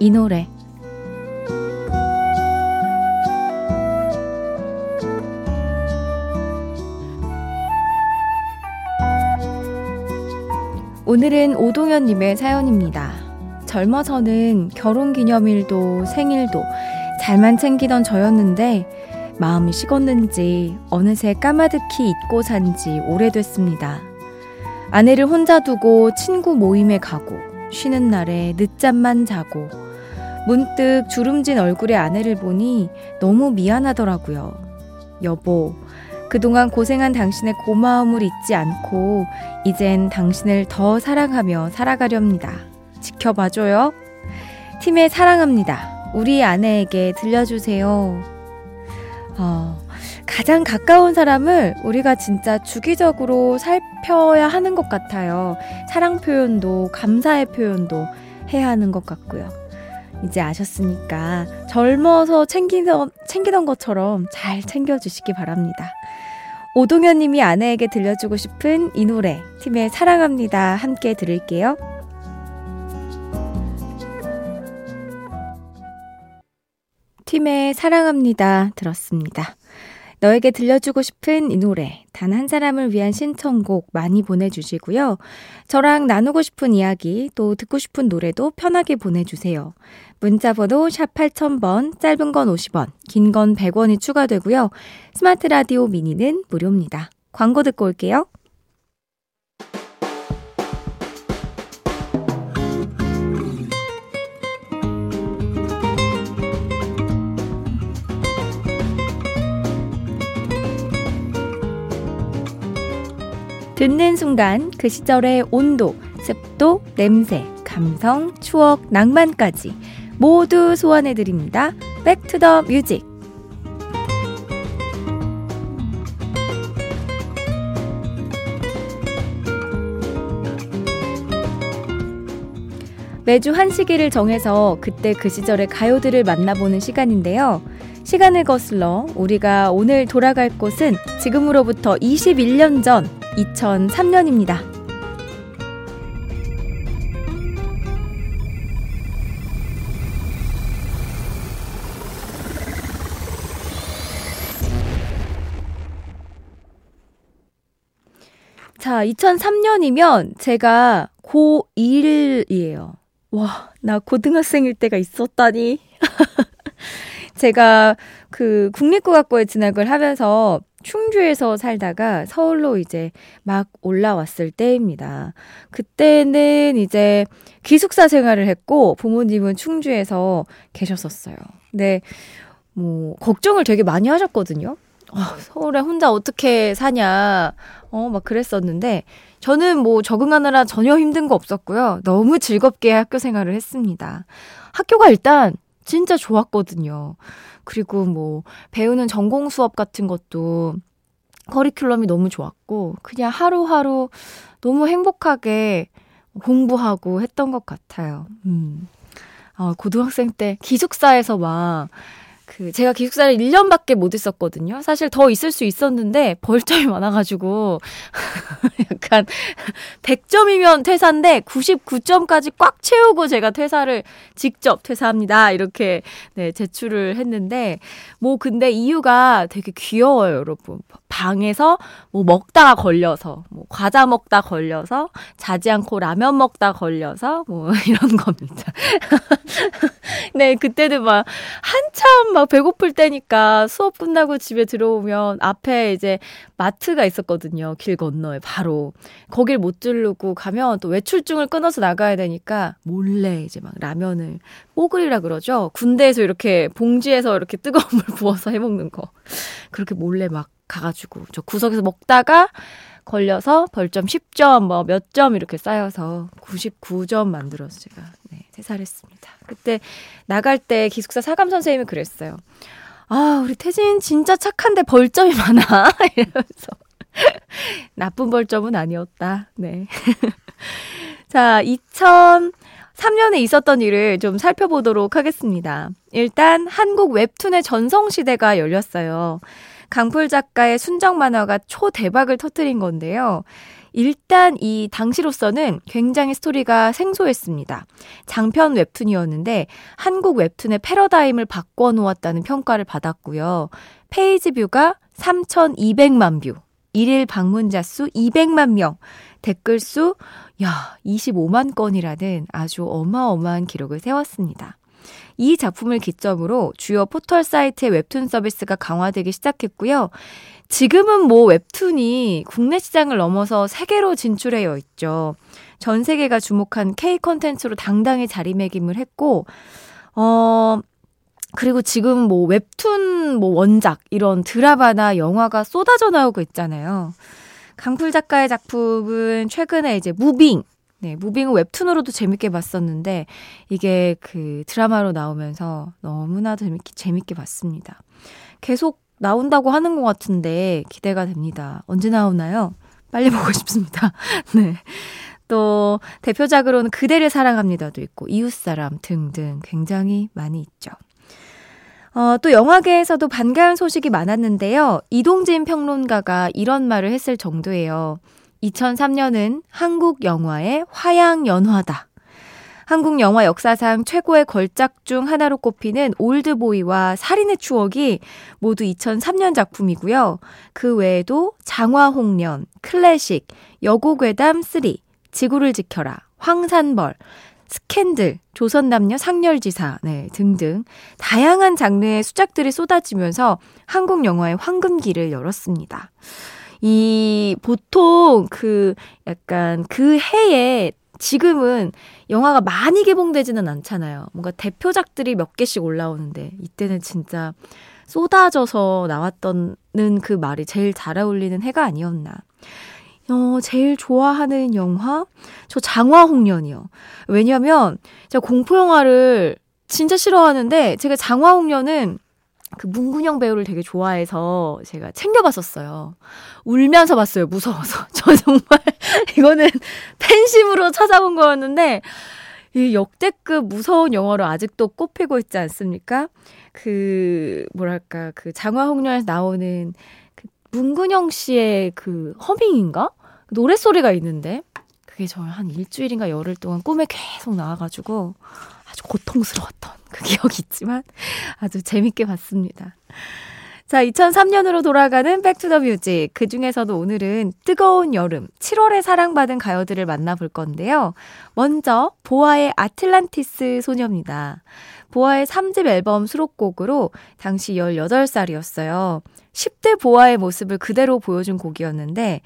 이 노래. 오늘은 오동현님의 사연입니다. 젊어서는 결혼 기념일도 생일도 잘만 챙기던 저였는데 마음이 식었는지 어느새 까마득히 잊고 산 지 오래됐습니다. 아내를 혼자 두고 친구 모임에 가고 쉬는 날에 늦잠만 자고 문득 주름진 얼굴의 아내를 보니 너무 미안하더라고요. 여보, 그동안 고생한 당신의 고마움을 잊지 않고 이젠 당신을 더 사랑하며 살아가렵니다. 지켜봐줘요. 팀의 사랑합니다. 우리 아내에게 들려주세요. 어, 가장 가까운 사람을 우리가 진짜 주기적으로 살펴야 하는 것 같아요. 사랑 표현도, 감사의 표현도 해야 하는 것 같고요. 이제 아셨으니까 젊어서 챙기던, 챙기던 것처럼 잘 챙겨주시기 바랍니다. 오동현 님이 아내에게 들려주고 싶은 이 노래, 팀의 사랑합니다. 함께 들을게요. 팀의 사랑합니다. 들었습니다. 너에게 들려주고 싶은 이 노래, 단 한 사람을 위한 신청곡 많이 보내주시고요. 저랑 나누고 싶은 이야기, 또 듣고 싶은 노래도 편하게 보내주세요. 문자번호 샵 8000번, 짧은 건 50원, 긴 건 100원이 추가되고요. 스마트 라디오 미니는 무료입니다. 광고 듣고 올게요. 듣는 순간 그 시절의 온도, 습도, 냄새, 감성, 추억, 낭만까지 모두 소환해드립니다. Back to the Music. 매주 한 시기를 정해서 그때 그 시절의 가요들을 만나보는 시간인데요. 시간을 거슬러 우리가 오늘 돌아갈 곳은 지금으로부터 21년 전 2003년입니다. 자, 2003년이면 제가 고1이에요. 와, 나 고등학생일 때가 있었다니. 제가 그 국립국악고에 진학을 하면서 충주에서 살다가 서울로 이제 막 올라왔을 때입니다. 그때는 이제 기숙사 생활을 했고 부모님은 충주에서 계셨었어요. 근데 뭐 걱정을 되게 많이 하셨거든요. 어, 서울에 혼자 어떻게 사냐, 어, 막 그랬었는데, 저는 뭐 적응하느라 전혀 힘든 거 없었고요. 너무 즐겁게 학교 생활을 했습니다. 학교가 일단 진짜 좋았거든요. 그리고 뭐 배우는 전공 수업 같은 것도 커리큘럼이 너무 좋았고 그냥 하루하루 너무 행복하게 공부하고 했던 것 같아요. 음. 어, 고등학생 때 기숙사에서 막, 그, 제가 기숙사를 1년밖에 못 있었거든요. 사실 더 있을 수 있었는데, 벌점이 많아가지고, 약간, 100점이면 퇴사인데, 99점까지 꽉 채우고 제가 퇴사를 직접 퇴사합니다. 이렇게, 네, 제출을 했는데, 뭐, 근데 이유가 되게 귀여워요, 여러분. 방에서 뭐 먹다가 걸려서, 뭐 과자 먹다 걸려서, 자지 않고 라면 먹다 걸려서, 뭐 이런 겁니다. 네, 그때는 막 한참 막 배고플 때니까 수업 끝나고 집에 들어오면 앞에 이제 마트가 있었거든요. 길 건너에 바로. 거길 못 들르고 가면 또 외출증을 끊어서 나가야 되니까 몰래 이제 막 라면을 뽀글이라 그러죠. 군대에서 이렇게 봉지에서 이렇게 뜨거운 물 부어서 해 먹는 거. 그렇게 몰래 막 가가지고 저 구석에서 먹다가 걸려서 벌점 10점 뭐 몇 점 이렇게 쌓여서 99점 만들어서 제가 네, 퇴사했습니다. 그때 나갈 때 기숙사 사감 선생님이 그랬어요. 아 우리 태진 진짜 착한데 벌점이 많아 이러면서 나쁜 벌점은 아니었다. 네. 자 2003년에 있었던 일을 좀 살펴보도록 하겠습니다. 일단 한국 웹툰의 전성시대가 열렸어요. 강풀 작가의 순정 만화가 초대박을 터뜨린 건데요. 일단 이 당시로서는 굉장히 스토리가 생소했습니다. 장편 웹툰이었는데 한국 웹툰의 패러다임을 바꿔놓았다는 평가를 받았고요. 페이지 뷰가 3,200만 뷰, 일일 방문자 수 200만 명, 댓글 수, 야, 25만 건이라는 아주 어마어마한 기록을 세웠습니다. 이 작품을 기점으로 주요 포털 사이트의 웹툰 서비스가 강화되기 시작했고요. 지금은 뭐 웹툰이 국내 시장을 넘어서 세계로 진출해 있죠. 전 세계가 주목한 K 컨텐츠로 당당히 자리매김을 했고, 어, 그리고 지금 뭐 웹툰 뭐 원작 이런 드라마나 영화가 쏟아져 나오고 있잖아요. 강풀 작가의 작품은 최근에 이제 무빙 네, 무빙은 웹툰으로도 재밌게 봤었는데 이게 그 드라마로 나오면서 너무나 재밌게 재밌게 봤습니다. 계속 나온다고 하는 것 같은데 기대가 됩니다. 언제 나오나요? 빨리 보고 싶습니다. 네. 또 대표작으로는 그대를 사랑합니다도 있고 이웃사람 등등 굉장히 많이 있죠. 어, 또 영화계에서도 반가운 소식이 많았는데요. 이동진 평론가가 이런 말을 했을 정도예요. 2003년은 한국 영화의 화양 연화다. 한국 영화 역사상 최고의 걸작 중 하나로 꼽히는 올드보이와 살인의 추억이 모두 2003년 작품이고요. 그 외에도 장화홍련, 클래식, 여고괴담 3, 지구를 지켜라, 황산벌, 스캔들, 조선남녀 상렬지사, 네, 등등 다양한 장르의 수작들이 쏟아지면서 한국 영화의 황금기를 열었습니다. 이 보통 그 약간 그 해에 지금은 영화가 많이 개봉되지는 않잖아요. 뭔가 대표작들이 몇 개씩 올라오는데 이때는 진짜 쏟아져서 나왔던 그 말이 제일 잘 어울리는 해가 아니었나. 어, 제일 좋아하는 영화? 저 장화홍련이요. 왜냐면 제가 공포 영화를 진짜 싫어하는데 제가 장화홍련은 그 문근영 배우를 되게 좋아해서 제가 챙겨봤었어요. 울면서 봤어요. 무서워서. 저 정말 이거는 팬심으로 찾아본 거였는데 이 역대급 무서운 영화로 아직도 꼽히고 있지 않습니까? 그 뭐랄까 그 장화홍련에서 나오는 그 문근영 씨의 그 허밍인가 노래 소리가 있는데 그게 저 한 일주일인가 열흘 동안 꿈에 계속 나와가지고 아주 고통스러웠던 그 기억이 있지만 아주 재밌게 봤습니다. 자, 2003년으로 돌아가는 Back to the Music. 그 중에서도 오늘은 뜨거운 여름, 7월에 사랑받은 가요들을 만나볼 건데요. 먼저, 보아의 아틀란티스 소녀입니다. 보아의 3집 앨범 수록곡으로 당시 18살이었어요. 10대 보아의 모습을 그대로 보여준 곡이었는데,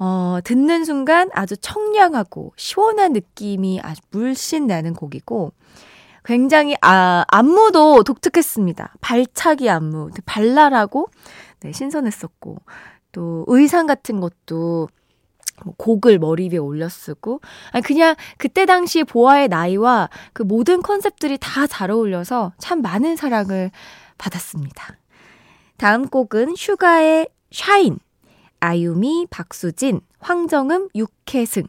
어, 듣는 순간 아주 청량하고 시원한 느낌이 아주 물씬 나는 곡이고, 굉장히 아, 안무도 독특했습니다. 발차기 안무, 발랄하고 네, 신선했었고 또 의상 같은 것도 뭐 곡을 머리 위에 올려 쓰고 아니 그냥 그때 당시 보아의 나이와 그 모든 컨셉들이 다 잘 어울려서 참 많은 사랑을 받았습니다. 다음 곡은 슈가의 Shine, 아유미, 박수진, 황정음, 육혜승,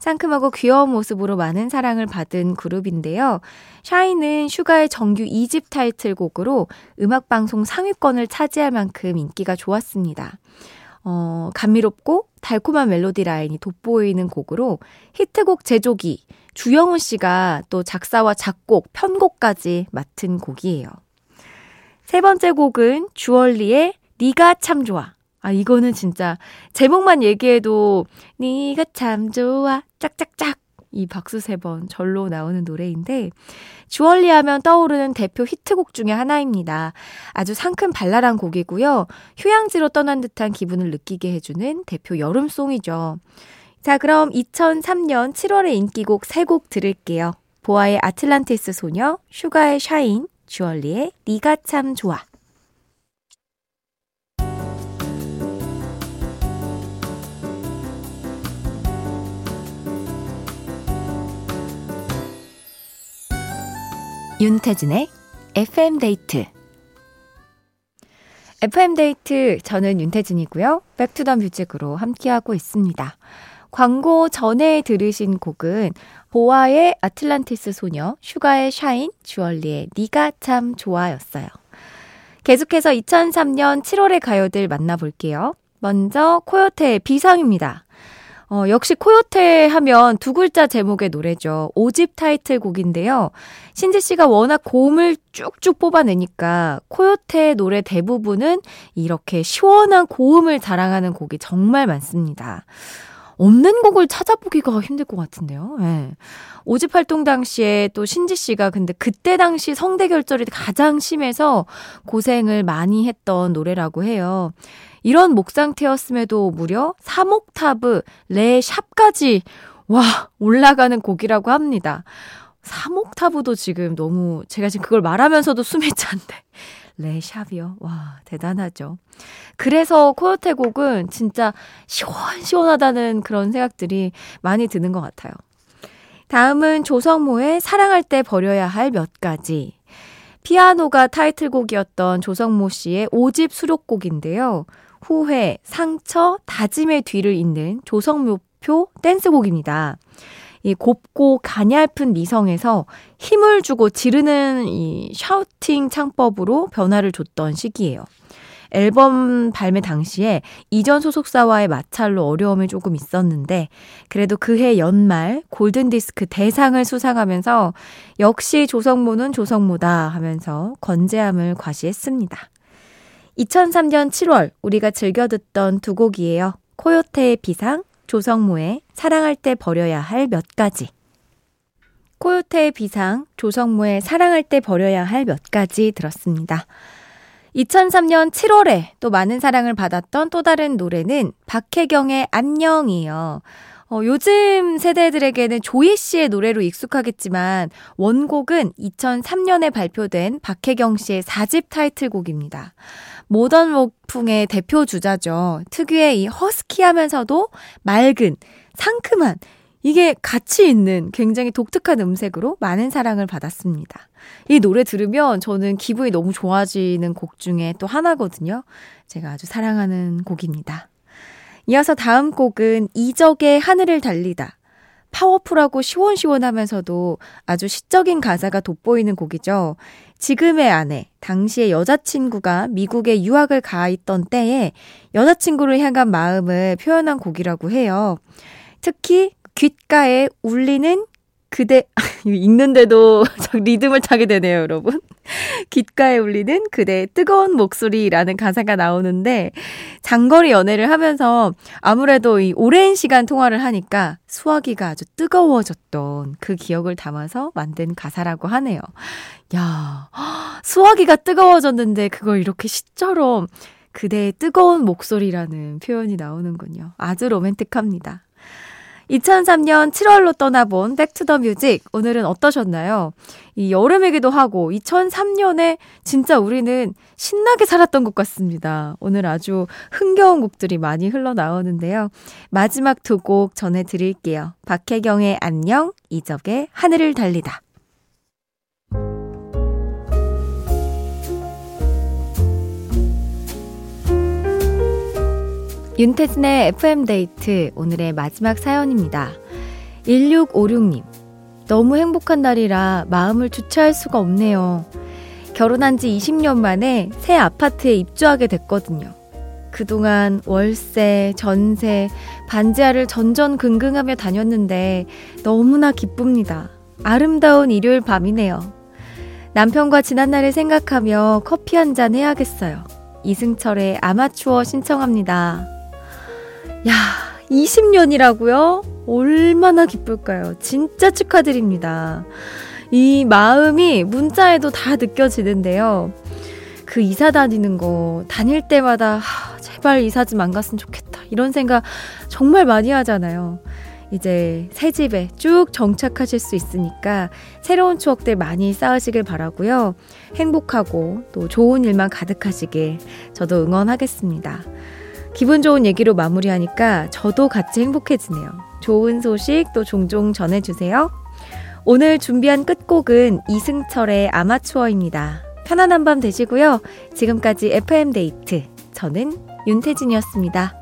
상큼하고 귀여운 모습으로 많은 사랑을 받은 그룹인데요. Shine은 슈가의 정규 2집 타이틀곡으로 음악방송 상위권을 차지할 만큼 인기가 좋았습니다. 어, 감미롭고 달콤한 멜로디 라인이 돋보이는 곡으로 히트곡 제조기 주영훈 씨가 또 작사와 작곡, 편곡까지 맡은 곡이에요. 세 번째 곡은 주얼리의 니가 참 좋아. 아, 이거는 진짜 제목만 얘기해도 니가 참 좋아. 짝짝짝. 이 박수 세 번 절로 나오는 노래인데 주얼리 하면 떠오르는 대표 히트곡 중의 하나입니다. 아주 상큼 발랄한 곡이고요. 휴양지로 떠난 듯한 기분을 느끼게 해주는 대표 여름송이죠. 자, 그럼 2003년 7월의 인기곡 3곡 들을게요. 보아의 아틀란티스 소녀, 슈가의 샤인, 주얼리의 니가 참 좋아. 윤태진의 FM데이트 FM데이트 저는 윤태진이고요. Back to the Music으로 함께하고 있습니다. 광고 전에 들으신 곡은 보아의 아틀란티스 소녀, 슈가의 Shine, 주얼리의 니가 참 좋아였어요. 계속해서 2003년 7월의 가요들 만나볼게요. 먼저 코요태의 비상입니다. 어, 역시 코요태 하면 두 글자 제목의 노래죠. 5집 타이틀곡인데요. 신지 씨가 워낙 고음을 쭉쭉 뽑아내니까 코요태 노래 대부분은 이렇게 시원한 고음을 자랑하는 곡이 정말 많습니다. 없는 곡을 찾아보기가 힘들 것 같은데요. 네. 오집 활동 당시에 또 신지 씨가 근데 그때 당시 성대 결절이 가장 심해서 고생을 많이 했던 노래라고 해요. 이런 목 상태였음에도 무려 3옥타브 레 샵까지 와 올라가는 곡이라고 합니다. 3옥타브도 지금 너무 제가 지금 그걸 말하면서도 숨이 찬데 레샵이요. 와, 대단하죠. 그래서 코요테 곡은 진짜 시원시원하다는 그런 생각들이 많이 드는 것 같아요. 다음은 조성모의 사랑할 때 버려야 할 몇 가지. 피아노가 타이틀곡이었던 조성모 씨의 5집 수록곡인데요. 후회, 상처, 다짐의 뒤를 잇는 조성모표 댄스곡입니다. 이 곱고 가냘픈 미성에서 힘을 주고 지르는 이 샤우팅 창법으로 변화를 줬던 시기예요. 앨범 발매 당시에 이전 소속사와의 마찰로 어려움이 조금 있었는데 그래도 그해 연말 골든디스크 대상을 수상하면서 역시 조성모는 조성모다 하면서 건재함을 과시했습니다. 2003년 7월 우리가 즐겨 듣던 두 곡이에요. 코요테의 비상, 조성모의 사랑할 때 버려야 할 몇 가지. 코요테의 비상, 조성모의 사랑할 때 버려야 할 몇 가지 들었습니다. 2003년 7월에 또 많은 사랑을 받았던 또 다른 노래는 박혜경의 안녕이에요. 어, 요즘 세대들에게는 조이 씨의 노래로 익숙하겠지만 원곡은 2003년에 발표된 박혜경 씨의 4집 타이틀곡입니다. 모던 록풍의 대표 주자죠. 특유의 이 허스키하면서도 맑은, 상큼한, 이게 가치 있는 굉장히 독특한 음색으로 많은 사랑을 받았습니다. 이 노래 들으면 저는 기분이 너무 좋아지는 곡 중에 또 하나거든요. 제가 아주 사랑하는 곡입니다. 이어서 다음 곡은 이적의 하늘을 달리다. 파워풀하고 시원시원하면서도 아주 시적인 가사가 돋보이는 곡이죠. 지금의 아내, 당시의 여자친구가 미국에 유학을 가 있던 때에 여자친구를 향한 마음을 표현한 곡이라고 해요. 특히 귓가에 울리는 그대, 읽는데도 리듬을 타게 되네요, 여러분. 귓가에 울리는 그대의 뜨거운 목소리라는 가사가 나오는데, 장거리 연애를 하면서 아무래도 이 오랜 시간 통화를 하니까 수화기가 아주 뜨거워졌던 그 기억을 담아서 만든 가사라고 하네요. 야, 수화기가 뜨거워졌는데 그걸 이렇게 시처럼 그대의 뜨거운 목소리라는 표현이 나오는군요. 아주 로맨틱합니다. 2003년 7월로 떠나본 Back to the Music. 오늘은 어떠셨나요? 이 여름이기도 하고 2003년에 진짜 우리는 신나게 살았던 것 같습니다. 오늘 아주 흥겨운 곡들이 많이 흘러나오는데요. 마지막 두 곡 전해드릴게요. 박혜경의 안녕, 이적의 하늘을 달리다. 윤태진의 FM데이트 오늘의 마지막 사연입니다. 1656님. 너무 행복한 날이라 마음을 주체할 수가 없네요. 결혼한 지 20년 만에 새 아파트에 입주하게 됐거든요. 그동안 월세, 전세, 반지하를 전전긍긍하며 다녔는데 너무나 기쁩니다. 아름다운 일요일 밤이네요. 남편과 지난날을 생각하며 커피 한 잔 해야겠어요. 이승철의 아마추어 신청합니다. 야, 20년이라고요? 얼마나 기쁠까요? 진짜 축하드립니다. 이 마음이 문자에도 다 느껴지는데요. 그 이사 다니는 거 다닐 때마다 하, 제발 이사 좀 안 갔으면 좋겠다. 이런 생각 정말 많이 하잖아요. 이제 새 집에 쭉 정착하실 수 있으니까 새로운 추억들 많이 쌓으시길 바라고요. 행복하고 또 좋은 일만 가득하시길 저도 응원하겠습니다. 기분 좋은 얘기로 마무리하니까 저도 같이 행복해지네요. 좋은 소식 또 종종 전해주세요. 오늘 준비한 끝곡은 이승철의 아마추어입니다. 편안한 밤 되시고요. 지금까지 FM데이트. 저는 윤태진이었습니다.